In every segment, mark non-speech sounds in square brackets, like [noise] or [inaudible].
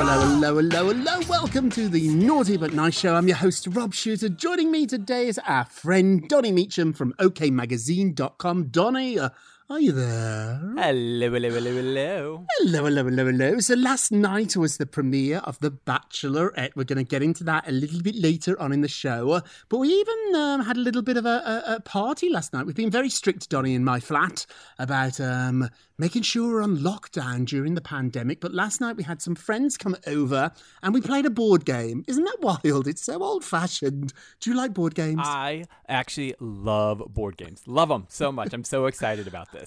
Hello, hello, hello, hello. Welcome to the Naughty But Nice Show. I'm your host, Rob Shuter. Joining me today is our friend Donny Meacham from OKMagazine.com. Donny, uh, are you there? Hello, hello, hello, hello. Hello, hello, hello, hello. So last night was the premiere of The Bachelorette. We're going to get into that a little bit later on in the show. But we even um, had a little bit of a, a, a, party last night. We've been very strict, Donny, in my flat about um, making sure we're on lockdown during the pandemic. But last night we had some friends come over and we played a board game. Isn't that wild? It's so old fashioned. Do you like board games? I actually love board games. Love them so much. I'm so excited about this.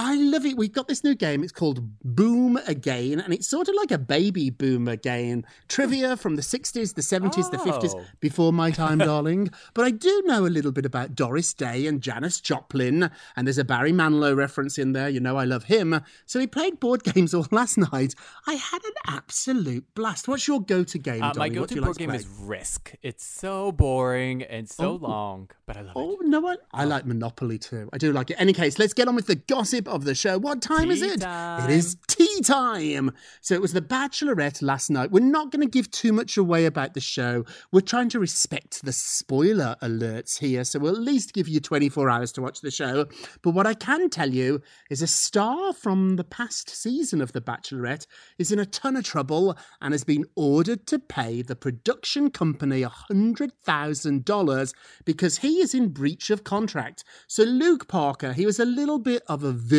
I love it. We've got this new game. It's called Boom Again, and it's sort of like a baby boom again. Trivia from the 60s, the 70s, Oh. the 50s, before my time, [laughs] darling. But I do know a little bit about Doris Day and Janis Joplin, and there's a Barry Manilow reference in there. You know I love him. So we played board [laughs] games all last night. I had an absolute blast. What's your go-to game, Uh, my Donny? Go-to board like game play? is Risk. It's so boring and so Oh. long, but I love it. Oh, no one. I like Monopoly too. I do like it. Any case, let's get on with the gossip of the show. What time is it? time. It is tea time. So it was the Bachelorette last night. We're not going to give too much away about the show. We're trying to respect the spoiler alerts here, so we'll at least give you 24 hours to watch the show. But what I can tell you is a star from the past season of The Bachelorette is in a ton of trouble and has been ordered to pay the production company $100,000 because he is in breach of contract. So Luke Parker, he was a little bit of a villain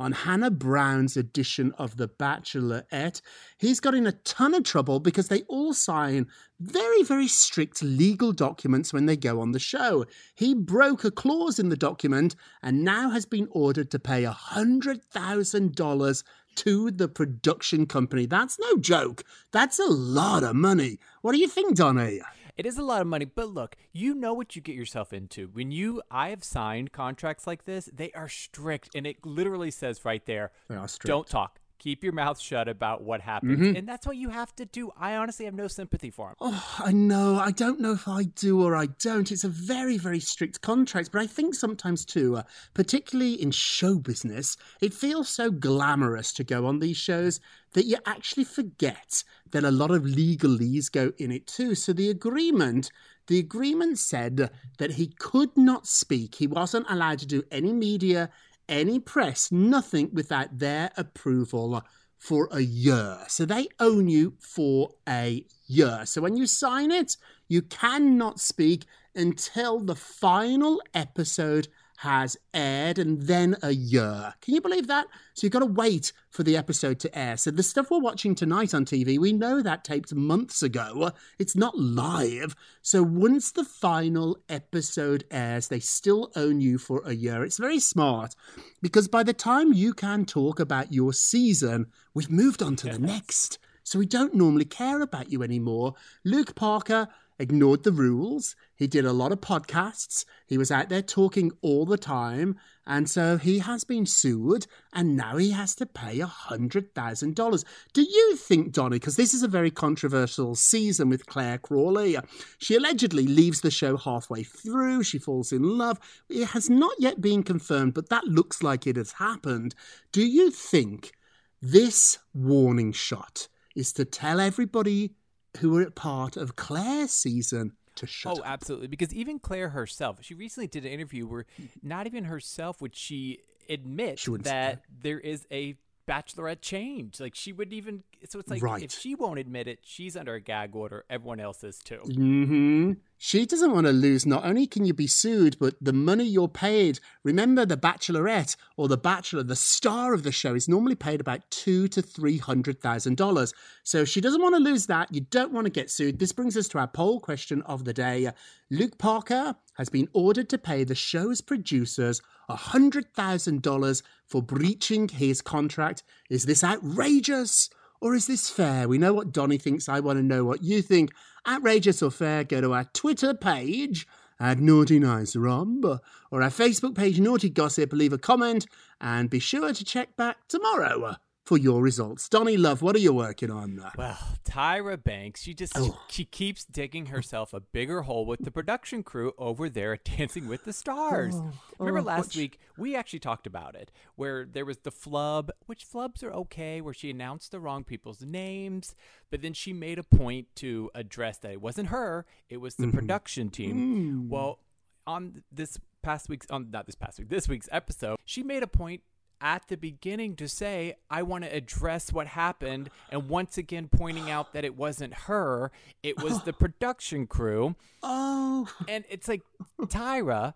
on Hannah Brown's edition of The Bachelorette. He's got in a ton of trouble because they all sign very, very strict legal documents when they go on the show. He broke a clause in the document and now has been ordered to pay $100,000 to the production company. That's no joke. That's a lot of money. What do you think, Donny? It is a lot of money, but look, you know what you get yourself into. When you, I have signed contracts like this, they are strict, and it literally says right there, They are strict. don't talk. Keep your mouth shut about what happens. Mhm. And that's what you have to do. I honestly have no sympathy for him. Oh, I know. I don't know if I do or I don't. It's a very, very strict contract. But I think sometimes, too, uh, particularly in show business, it feels so glamorous to go on these shows that you actually forget that a lot of legalese go in it, too. So the agreement. The agreement said that he could not speak. He wasn't allowed to do any media any press, nothing without their approval for a year. So they own you for a year. So when you sign it, you cannot speak until the final episode has aired and then a year. Can you believe that? So you've got to wait for the episode to air. So the stuff we're watching tonight on TV, we know that taped months ago. It's not live. So once the final episode airs, they still own you for a year. It's very smart because by the time you can talk about your season, we've moved on to the next. So we don't normally care about you anymore. Luke Parker ignored the rules. He did a lot of podcasts. He was out there talking all the time. And so he has been sued and now he has to pay $100,000. Do you think, Donny, because this is a very controversial season with Clare Crawley, she allegedly leaves the show halfway through. She falls in love. It has not yet been confirmed, but that looks like it has happened. Do you think this warning shot is to tell everybody who were part of Clare's season shut oh, up. absolutely. Because even Clare herself, she recently did an interview where not even herself would she admit She that there is a bachelorette change. Like she wouldn't even. So it's like Right. if she won't admit it, she's under a gag order. Everyone else is too. hmm She doesn't want to lose. Not only can you be sued, but the money you're paid. Remember, the Bachelorette or the Bachelor, the star of the show, is normally paid about two to three hundred thousand dollars. So she doesn't want to lose that. You don't want to get sued. This brings us to our poll question of the day. Luke Parker has been ordered to pay the show's producers hundred thousand dollars for breaching his contract. Is this outrageous? Or is this fair? We know what Donny thinks. I want to know what you think. Outrageous or fair? Go to our Twitter page at Naughty Nice Rob or our Facebook page, Naughty Gossip. Leave a comment and be sure to check back tomorrow for your results. Donny Love, what are you working on? Well, Tyra Banks, she just Oh. she keeps digging herself a bigger hole with the production crew over there at [laughs] Dancing with the Stars. Oh, Remember oh, last week we actually talked about it, where there was the flub, which flubs are okay, where she announced the wrong people's names, but then she made a point to address that it wasn't her, it was the mm-hmm. production team. Mm. Well, on this past week's on not this past week, this week's episode, she made a point at the beginning to say, I want to address what happened, and once again pointing out that it wasn't her, it was the [laughs] production crew. Oh, And it's like, Tyra,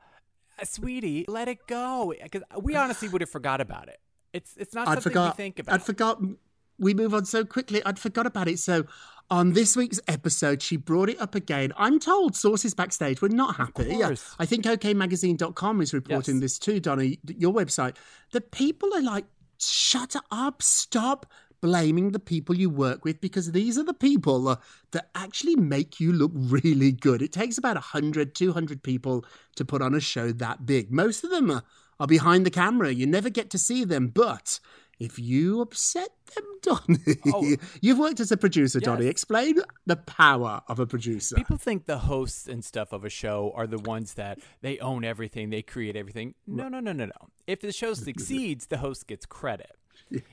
uh, sweetie, let it go. Because we honestly would have forgot about it. It's it's not I'd something forgot. we think about. I'd forgotten. We move on so quickly. I'd forgot about it. So, on this week's episode, she brought it up again. I'm told sources backstage were not happy. course. I think OKMagazine.com is reporting Yes. this too, Donny, your website. The people are like, shut up, stop blaming the people you work with because these are the people uh, that actually make you look really good. It takes about 100, 200 people to put on a show that big. Most of them uh, are behind the camera. You never get to see them, but if you upset them, [laughs] Donny, Oh. you've worked as a producer, Donny. Yes. Explain the power of a producer. People think the hosts and stuff of a show are the ones that they own everything, they create everything. No, no, no, no, no. If the show succeeds, the host gets credit.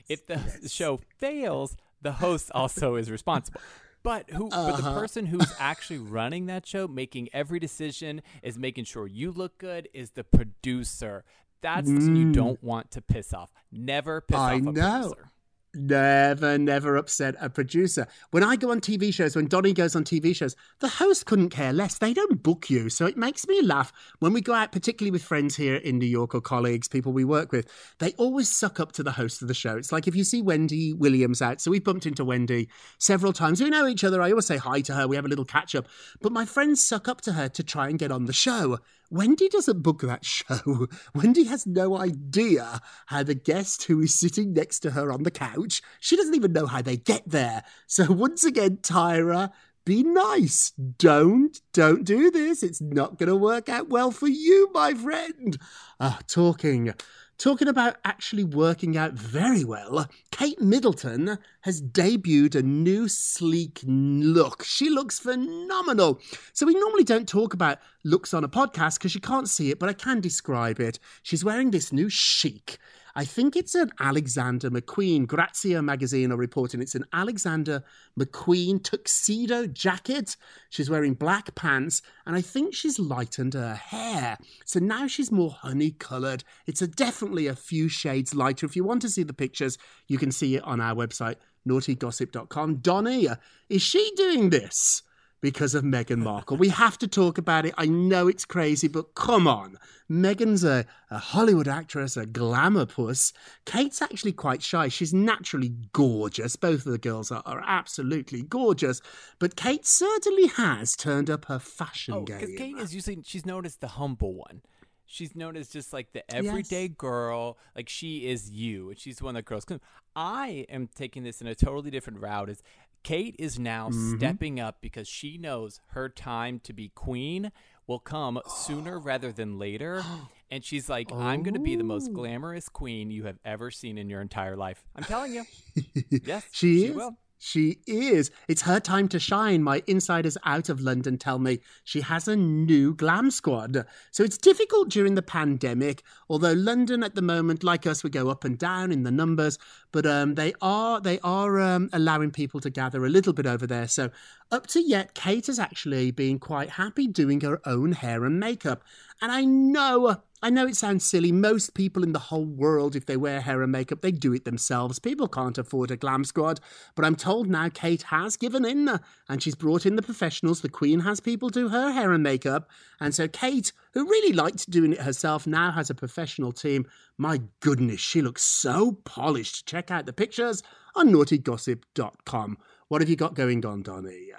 if the show fails, the host also is responsible. But who? But the uh-huh. person who's actually running that show, making every decision, is making sure you look good. Is the producer. That's the person you mm. don't want to piss off. Never piss I off a know. producer. Never, never upset a producer. When I go on TV shows, when Donny goes on TV shows, the host couldn't care less. They don't book you. So it makes me laugh when we go out, particularly with friends here in New York or colleagues, people we work with, they always suck up to the host of the show. It's like if you see Wendy Williams out. So we've bumped into Wendy several times. We know each other. I always say hi to her. We have a little catch up. But my friends suck up to her to try and get on the show. Wendy doesn't book that show. [laughs] Wendy has no idea how the guest who is sitting next to her on the couch, she doesn't even know how they get there. So once again, Tyra, be nice. Don't, don't do this. It's not going to work out well for you, my friend. Ah, talking. Talking about actually working out very well, Kate Middleton has debuted a new sleek look. She looks phenomenal. So, we normally don't talk about looks on a podcast because you can't see it, but I can describe it. She's wearing this new chic. I think it's an Alexander McQueen. Grazia magazine are reporting it's an Alexander McQueen tuxedo jacket. She's wearing black pants, and I think she's lightened her hair. So now she's more honey coloured. It's a, definitely a few shades lighter. If you want to see the pictures, you can see it on our website, naughtygossip.com. Donny, is she doing this? Because of Meghan [laughs] Markle. We have to talk about it. I know it's crazy, but come on. Meghan's a, a Hollywood actress, a glamour puss. Kate's actually quite shy. She's naturally gorgeous. Both of the girls are, are absolutely gorgeous. But Kate certainly has turned up her fashion Oh, game. because Kate is usually she's known as the humble one. She's known as just like the everyday girl. Like she is you, and she's the one that girls come. I am taking this in a totally different route. Is Kate is now Mm-hmm. stepping up because she knows her time to be queen will come sooner rather than later. [gasps] And she's like, I'm going to be the most Oh. glamorous queen you have ever seen in your entire life. I'm telling you. [laughs] yes, She, she is. will. She is. It's her time to shine. My insiders out of London tell me she has a new glam squad. So it's difficult during the pandemic, although London at the moment, like us, we go up and down in the numbers, but um, they are they are um, allowing people to gather a little bit over there. So up to yet, Kate has actually been quite happy doing her own hair and makeup. And I know I know it sounds silly. Most people in the whole world, if they wear hair and makeup, they do it themselves. People can't afford a glam squad. But I'm told now Kate has given in and she's brought in the professionals. The Queen has people do her hair and makeup. And so Kate, who really liked doing it herself, now has a professional team. My goodness, she looks so polished. Check out the pictures on naughtygossip.com. What have you got going on, Donny?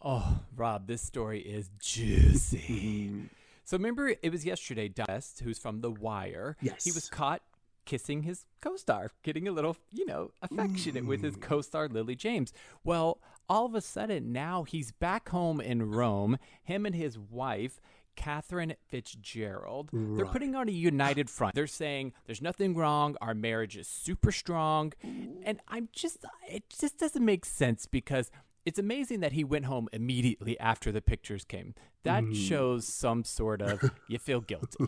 Oh, Rob, this story is juicy. [laughs] so remember, it was yesterday. Dust, who's from The Wire, Yes. he was caught kissing his co-star, getting a little, you know, affectionate with his co-star Lily James. Well, all of a sudden now he's back home in Rome. Him and his wife. Catherine Fitzgerald. They're putting on a united front. They're saying there's nothing wrong. Our marriage is super strong. And I'm just, it just doesn't make sense because it's amazing that he went home immediately after the pictures came. That hmm. shows some sort of [laughs] you feel guilty.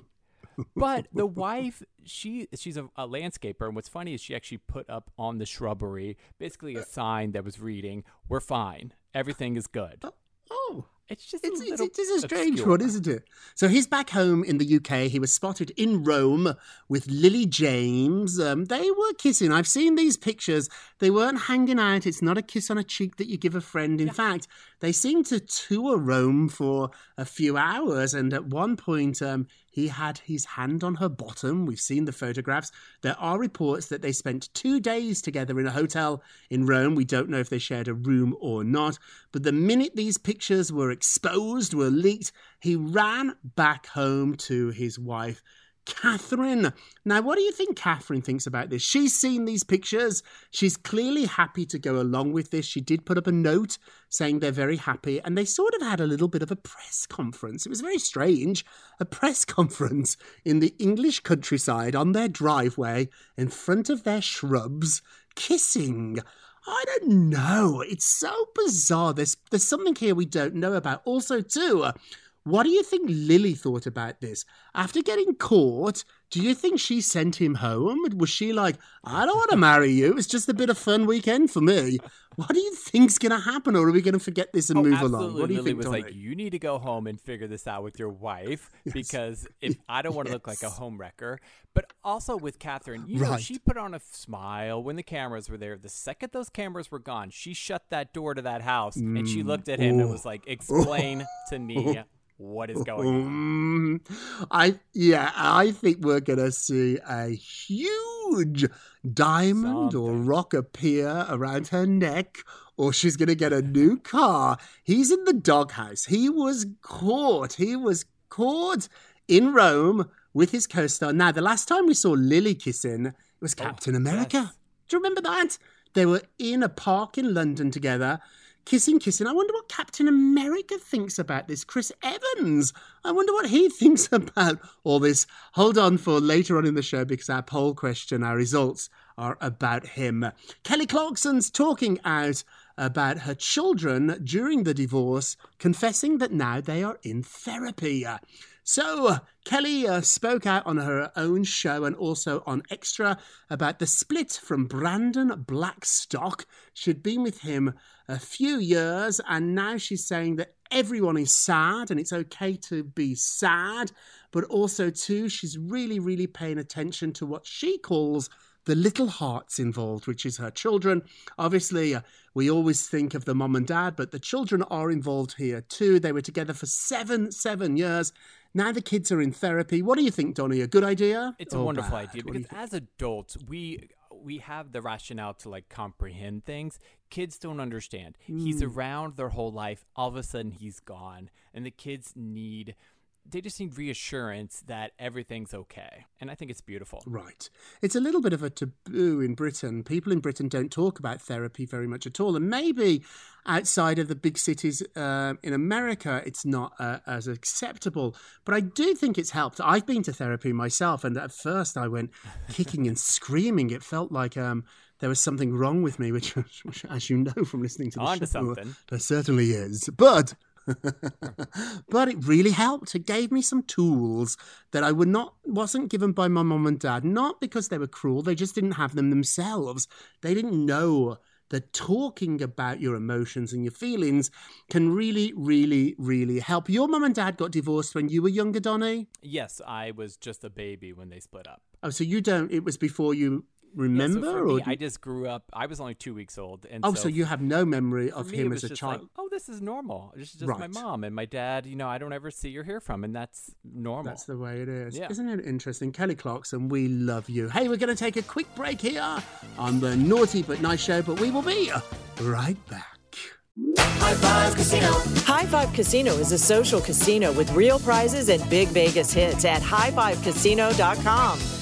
But the wife, she she's a, a landscaper, and what's funny is she actually put up on the shrubbery basically a sign that was reading, "We're fine, everything is good." Oh. oh. It's just It's, a it's, little it is a strange obscure. one, isn't it? So he's back home in the UK. He was spotted in Rome with Lily James. Um, they were kissing. I've seen these pictures. They weren't hanging out. It's not a kiss on a cheek that you give a friend. In fact, they seemed to tour Rome for a few hours. And at one point, um, he had his hand on her bottom. We've seen the photographs. There are reports that they spent two days together in a hotel in Rome. We don't know if they shared a room or not. But the minute these pictures were exposed, were leaked, he ran back home to his wife. Catherine. Now, what do you think Catherine thinks about this? She's seen these pictures. She's clearly happy to go along with this. She did put up a note saying they're very happy, and they sort of had a little bit of a press conference. It was very strange. A press [laughs] conference in the English countryside on their driveway in front of their shrubs, kissing. I don't know. It's so bizarre. There's there's something here we don't know about. Also, too, what do you think Lily thought about this? After getting caught, do you think she sent him home? Was she like, I don't want to marry you. It's just a bit of fun weekend for me. What do you think's going to happen? Or are we going to forget this and Oh, move absolutely. along? What do you Lily think, was Tommy? like, you need to go home and figure this out with your wife [laughs] because if I don't want to look like a Yes. home wrecker. But also with Catherine, you know, she put on a smile when the cameras were there. The second those cameras were gone, she shut that door to that house and she mm. looked at him and was like, explain to me [laughs] what is going on. Mm, I yeah, I think we're gonna see a huge diamond or rock appear around her neck, or she's gonna get a new car. He's in the doghouse. He was caught. He was caught in Rome with his co-star. Now, the last time we saw Lily kissing, it was Captain America. yes. Do you remember that? They were in a park in London together, kissing, kissing. I wonder what Captain America thinks about this. Chris Evans. I wonder what he [laughs] thinks about all this. Hold on for later on in the show because our poll question, our results are about him. Kelly Clarkson's talking out about her children during the divorce, confessing that now they are in therapy. So, uh, Kelly uh, spoke out on her own show and also on Extra about the split from Brandon Blackstock. She'd been with him a few years, and now she's saying that everyone is sad and it's okay to be sad, but also, too, she's really, really paying attention to what she calls the little hearts involved, which is her children. Obviously, uh, we always think of the mom and dad, but the children are involved here too. They were together for seven, seven years. Now the kids are in therapy. What do you think, Donny? A good idea? It's a or wonderful bad? idea What do you because as adults, we we have the rationale to like comprehend things. Kids don't understand. He's Mm. around their whole life. All of a sudden, he's gone, and the kids need. They just need reassurance that everything's okay, and I think it's beautiful. Right. It's a little bit of a taboo in Britain. People in Britain don't talk about therapy very much at all. And maybe outside of the big cities uh, in America, it's not uh, as acceptable. But I do think it's helped. I've been to therapy myself. And at first, I went kicking and [laughs] screaming. It felt like. Um, there was something wrong with me, which, [laughs] which as you know from listening to the Onto show, something. there certainly is. But [laughs] but it really helped. It gave me some tools that I would not wasn't given by my mum and dad. Not because they were cruel; they just didn't have them themselves. They didn't know that talking about your emotions and your feelings can really, really, really help. Your mum and dad got divorced when you were younger, Donny. Yes, I was just a baby when they split up. Oh, so you don't? It was before you remember, yeah, so for or me, I just grew up. I was only two weeks old, and oh, so, so you have no memory of me, him as a child. Like, oh, this is normal. This is just my mom and my dad. You know, I don't ever see or hear from, and that's normal. That's the way it is. Yeah. Isn't it interesting? Kelly Clarkson, we love you. Hey, we're going to take a quick break here on the Naughty But Nice Show, but we will be right back. High Five Casino. High Five Casino is a social casino with real prizes and big Vegas hits at highfivecasino.com.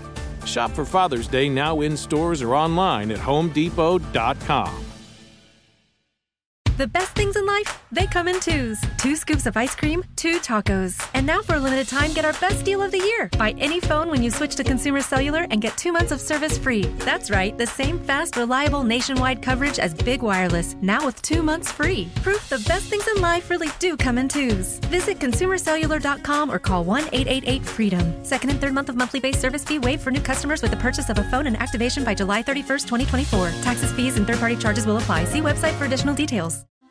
Shop for Father's Day now in stores or online at homedepot.com. The best things in life, they come in twos. Two scoops of ice cream, two tacos. And now for a limited time, get our best deal of the year. Buy any phone when you switch to Consumer Cellular and get two months of service free. That's right, the same fast, reliable nationwide coverage as Big Wireless, now with two months free. Proof the best things in life really do come in twos. Visit consumercellular.com or call 1 888 freedom. Second and third month of monthly base service fee waived for new customers with the purchase of a phone and activation by July 31st, 2024. Taxes, fees, and third party charges will apply. See website for additional details.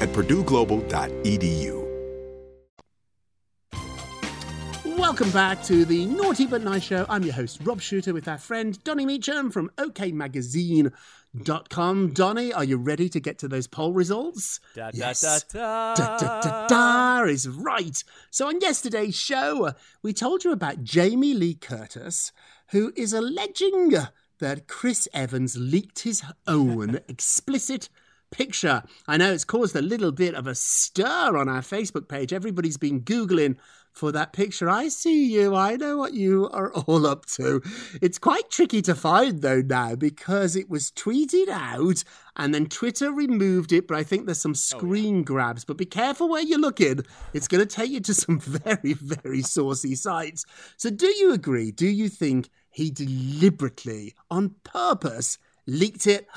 at purdueglobal.edu. Welcome back to the Naughty But Nice Show. I'm your host, Rob Shuter, with our friend Donny Meacham from OKMagazine.com. Donny, are you ready to get to those poll results? Da, da, yes. da, da. Da, da, da, da is right. So, on yesterday's show, we told you about Jamie Lee Curtis, who is alleging that Chris Evans leaked his own [laughs] explicit picture. I know it's caused a little bit of a stir on our Facebook page. Everybody's been Googling for that picture. I see you. I know what you are all up to. It's quite tricky to find, though, now because it was tweeted out and then Twitter removed it. But I think there's some oh, screen grabs. But be careful where you're looking. It's going to take you to some [laughs] very, very saucy sites. So, do you agree? Do you think he deliberately, on purpose, leaked it? [gasps]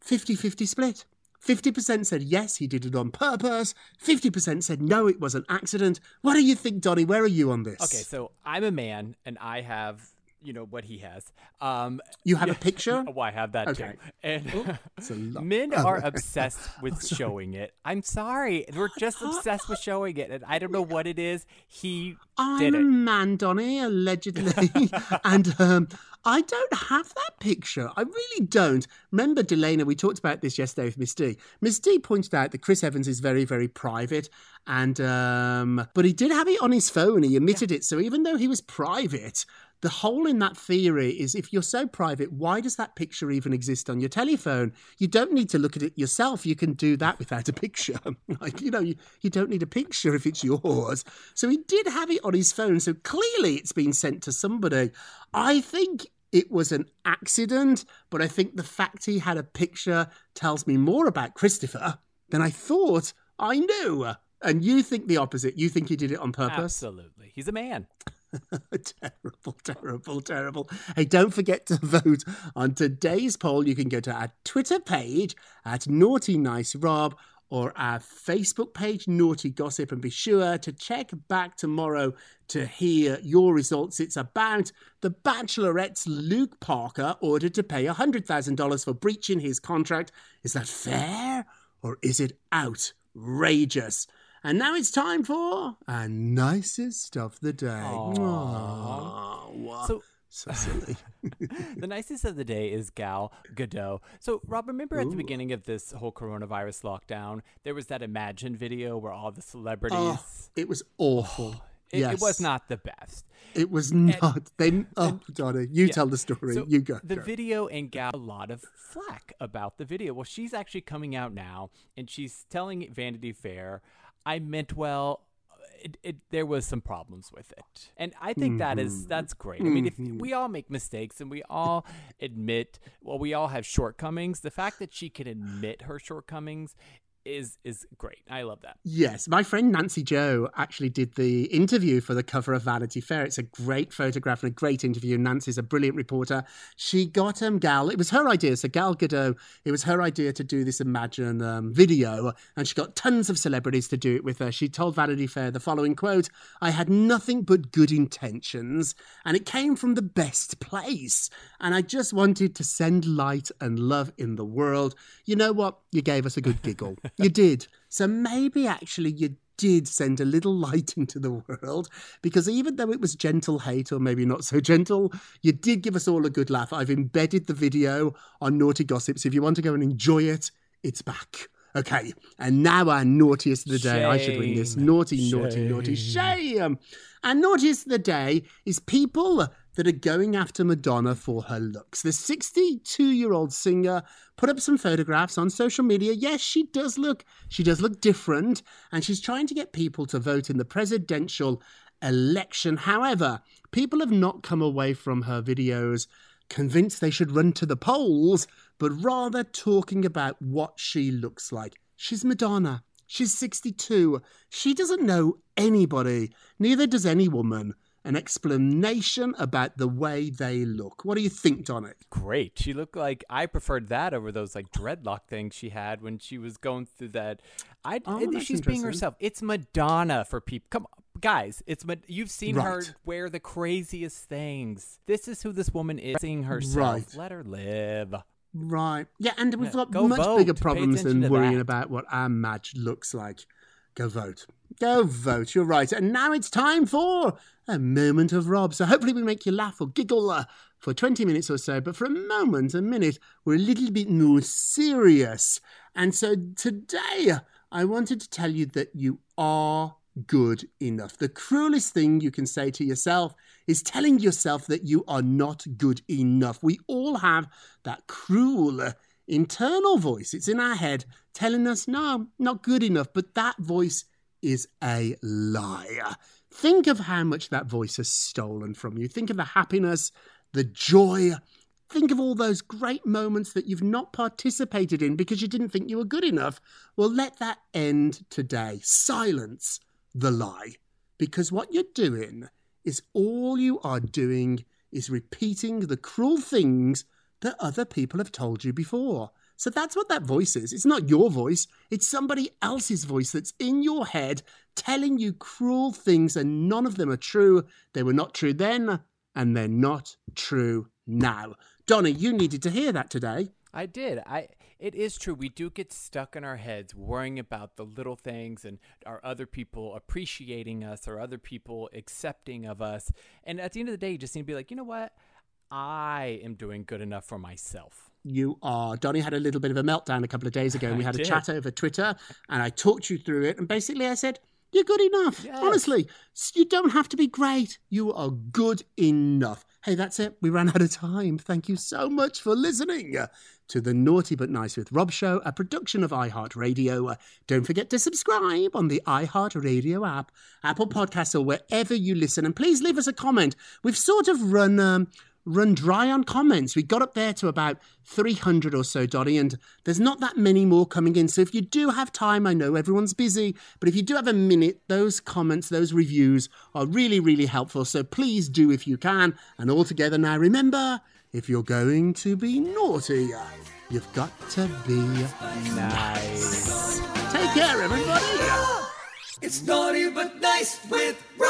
50 50 split. 50% said yes, he did it on purpose. 50% said no, it was an accident. What do you think, Donny? Where are you on this? Okay, so I'm a man and I have, you know, what he has. Um, You have a picture? [laughs] Oh, I have that Okay. too. And Oh, a lot. [laughs] men Oh. are [laughs] obsessed with showing it. I'm sorry. We're just obsessed with showing it. And I don't know what it is. He I'm a it. man, Donny, allegedly. and um, I don't have that picture. I really don't. Remember, Delana, we talked about this yesterday with Miss D. Miss D pointed out that Chris Evans is very, very private. And, um, but he did have it on his phone. He admitted it. So even though he was private, the hole in that theory is if you're so private, why does that picture even exist on your telephone? You don't need to look at it yourself. You can do that without a picture. [laughs] like, you know, you, you don't need a picture if it's yours. So he did have it on his phone. So clearly it's been sent to somebody. I think it was an accident, but I think the fact he had a picture tells me more about Christopher than I thought I knew. And you think the opposite. You think he did it on purpose? Absolutely. He's a man. [laughs] terrible, terrible, terrible. Hey, don't forget to vote on today's poll. You can go to our Twitter page at Naughty Nice Rob or our Facebook page, Naughty Gossip, and be sure to check back tomorrow to hear your results. It's about the Bachelorette's Luke Parker ordered to pay $100,000 for breaching his contract. Is that fair or is it outrageous? And now it's time for our nicest of the day. Aww. So- so silly. [laughs] the nicest of the day is Gal Gadot. So, Rob, remember at the beginning of this whole coronavirus lockdown, there was that Imagine video where all the celebrities. Oh, it was awful. Oh, it, yes. it was not the best. It was not. they. Oh, Donna, you Yeah. tell the story. So you go. The go. video and got a lot of flack about the video. Well, she's actually coming out now and she's telling Vanity Fair, I meant well. It, it, there was some problems with it, and I think that is Mhm. that's great. I mean, if Mhm. we all make mistakes and we all admit, well, we all have shortcomings. The fact that she can admit her shortcomings is is great. I love that. Yes, my friend Nancy Jo actually did the interview for the cover of Vanity Fair. It's a great photograph and a great interview. Nancy's a brilliant reporter. She got um Gal. It was her idea. So Gal Gadot. It was her idea to do this Imagine um, video, and she got tons of celebrities to do it with her. She told Vanity Fair the following quote: "I had nothing but good intentions, and it came from the best place. And I just wanted to send light and love in the world. You know what? You gave us a good giggle. You did. So maybe actually you did send a little light [laughs] into the world because even though it was gentle hate or maybe not so gentle, you did give us all a good laugh. I've embedded the video on Naughty Gossips. If you want to go and enjoy it, it's back. Okay, and now our naughtiest of the day. I should win this. Shame. Naughty, naughty, naughty. Shame. Our naughtiest of the day is people that are going after Madonna for her looks. The 62 year old singer put up some photographs on social media. Yes, she does look, she does look different, and she's trying to get people to vote in the presidential election. However, people have not come away from her videos convinced they should run to the polls, but rather talking about what she looks like. She's Madonna. She's 62. She doesn't know anybody, neither does any woman. An explanation about the way they look. What do you think, Donna? Great. She looked like I preferred that over those like dreadlock things she had when she was going through that. I Oh, she's being herself. It's Madonna for people. Come on, guys. It's you've seen her wear the craziest things. This is who this woman is. Seeing herself. Right. Let her live. Right. Yeah, and we've got go much vote. bigger problems than worrying that. about what our match looks like. Go vote. Go vote. You're right. And now it's time for a moment of Rob. So hopefully we make you laugh or giggle uh, for 20 minutes or so. But for a moment, a minute, we're a little bit more serious. And so today, I wanted to tell you that you are good enough. The cruelest thing you can say to yourself is telling yourself that you are not good enough. We all have that cruel uh, internal voice. It's in our head telling us, no, not good enough. But that voice is a liar. Think of how much that voice has stolen from you. Think of the happiness, the joy. Think of all those great moments that you've not participated in because you didn't think you were good enough. Well, let that end today. Silence the lie. Because what you're doing is all you are doing is repeating the cruel things that other people have told you before. So that's what that voice is. It's not your voice, it's somebody else's voice that's in your head telling you cruel things, and none of them are true. They were not true then, and they're not true now. Donna, you needed to hear that today. I did. I it is true. We do get stuck in our heads worrying about the little things and are other people appreciating us or other people accepting of us. And at the end of the day, you just need to be like, you know what? I am doing good enough for myself. You are. Donny had a little bit of a meltdown a couple of days ago, and we had a chat over Twitter, and I talked you through it. And basically, I said, You're good enough. Yes. Honestly, you don't have to be great. You are good enough. Hey, that's it. We ran out of time. Thank you so much for listening to the Naughty But Nice with Rob show, a production of iHeartRadio. Don't forget to subscribe on the iHeartRadio app, Apple Podcasts, or wherever you listen. And please leave us a comment. We've sort of run. Um, run dry on comments. We got up there to about 300 or so, Dottie, and there's not that many more coming in. So if you do have time, I know everyone's busy, but if you do have a minute, those comments, those reviews are really, really helpful. So please do if you can. And all together now, remember, if you're going to be naughty, you've got to be nice. Take care, everybody. It's naughty but nice with Rob.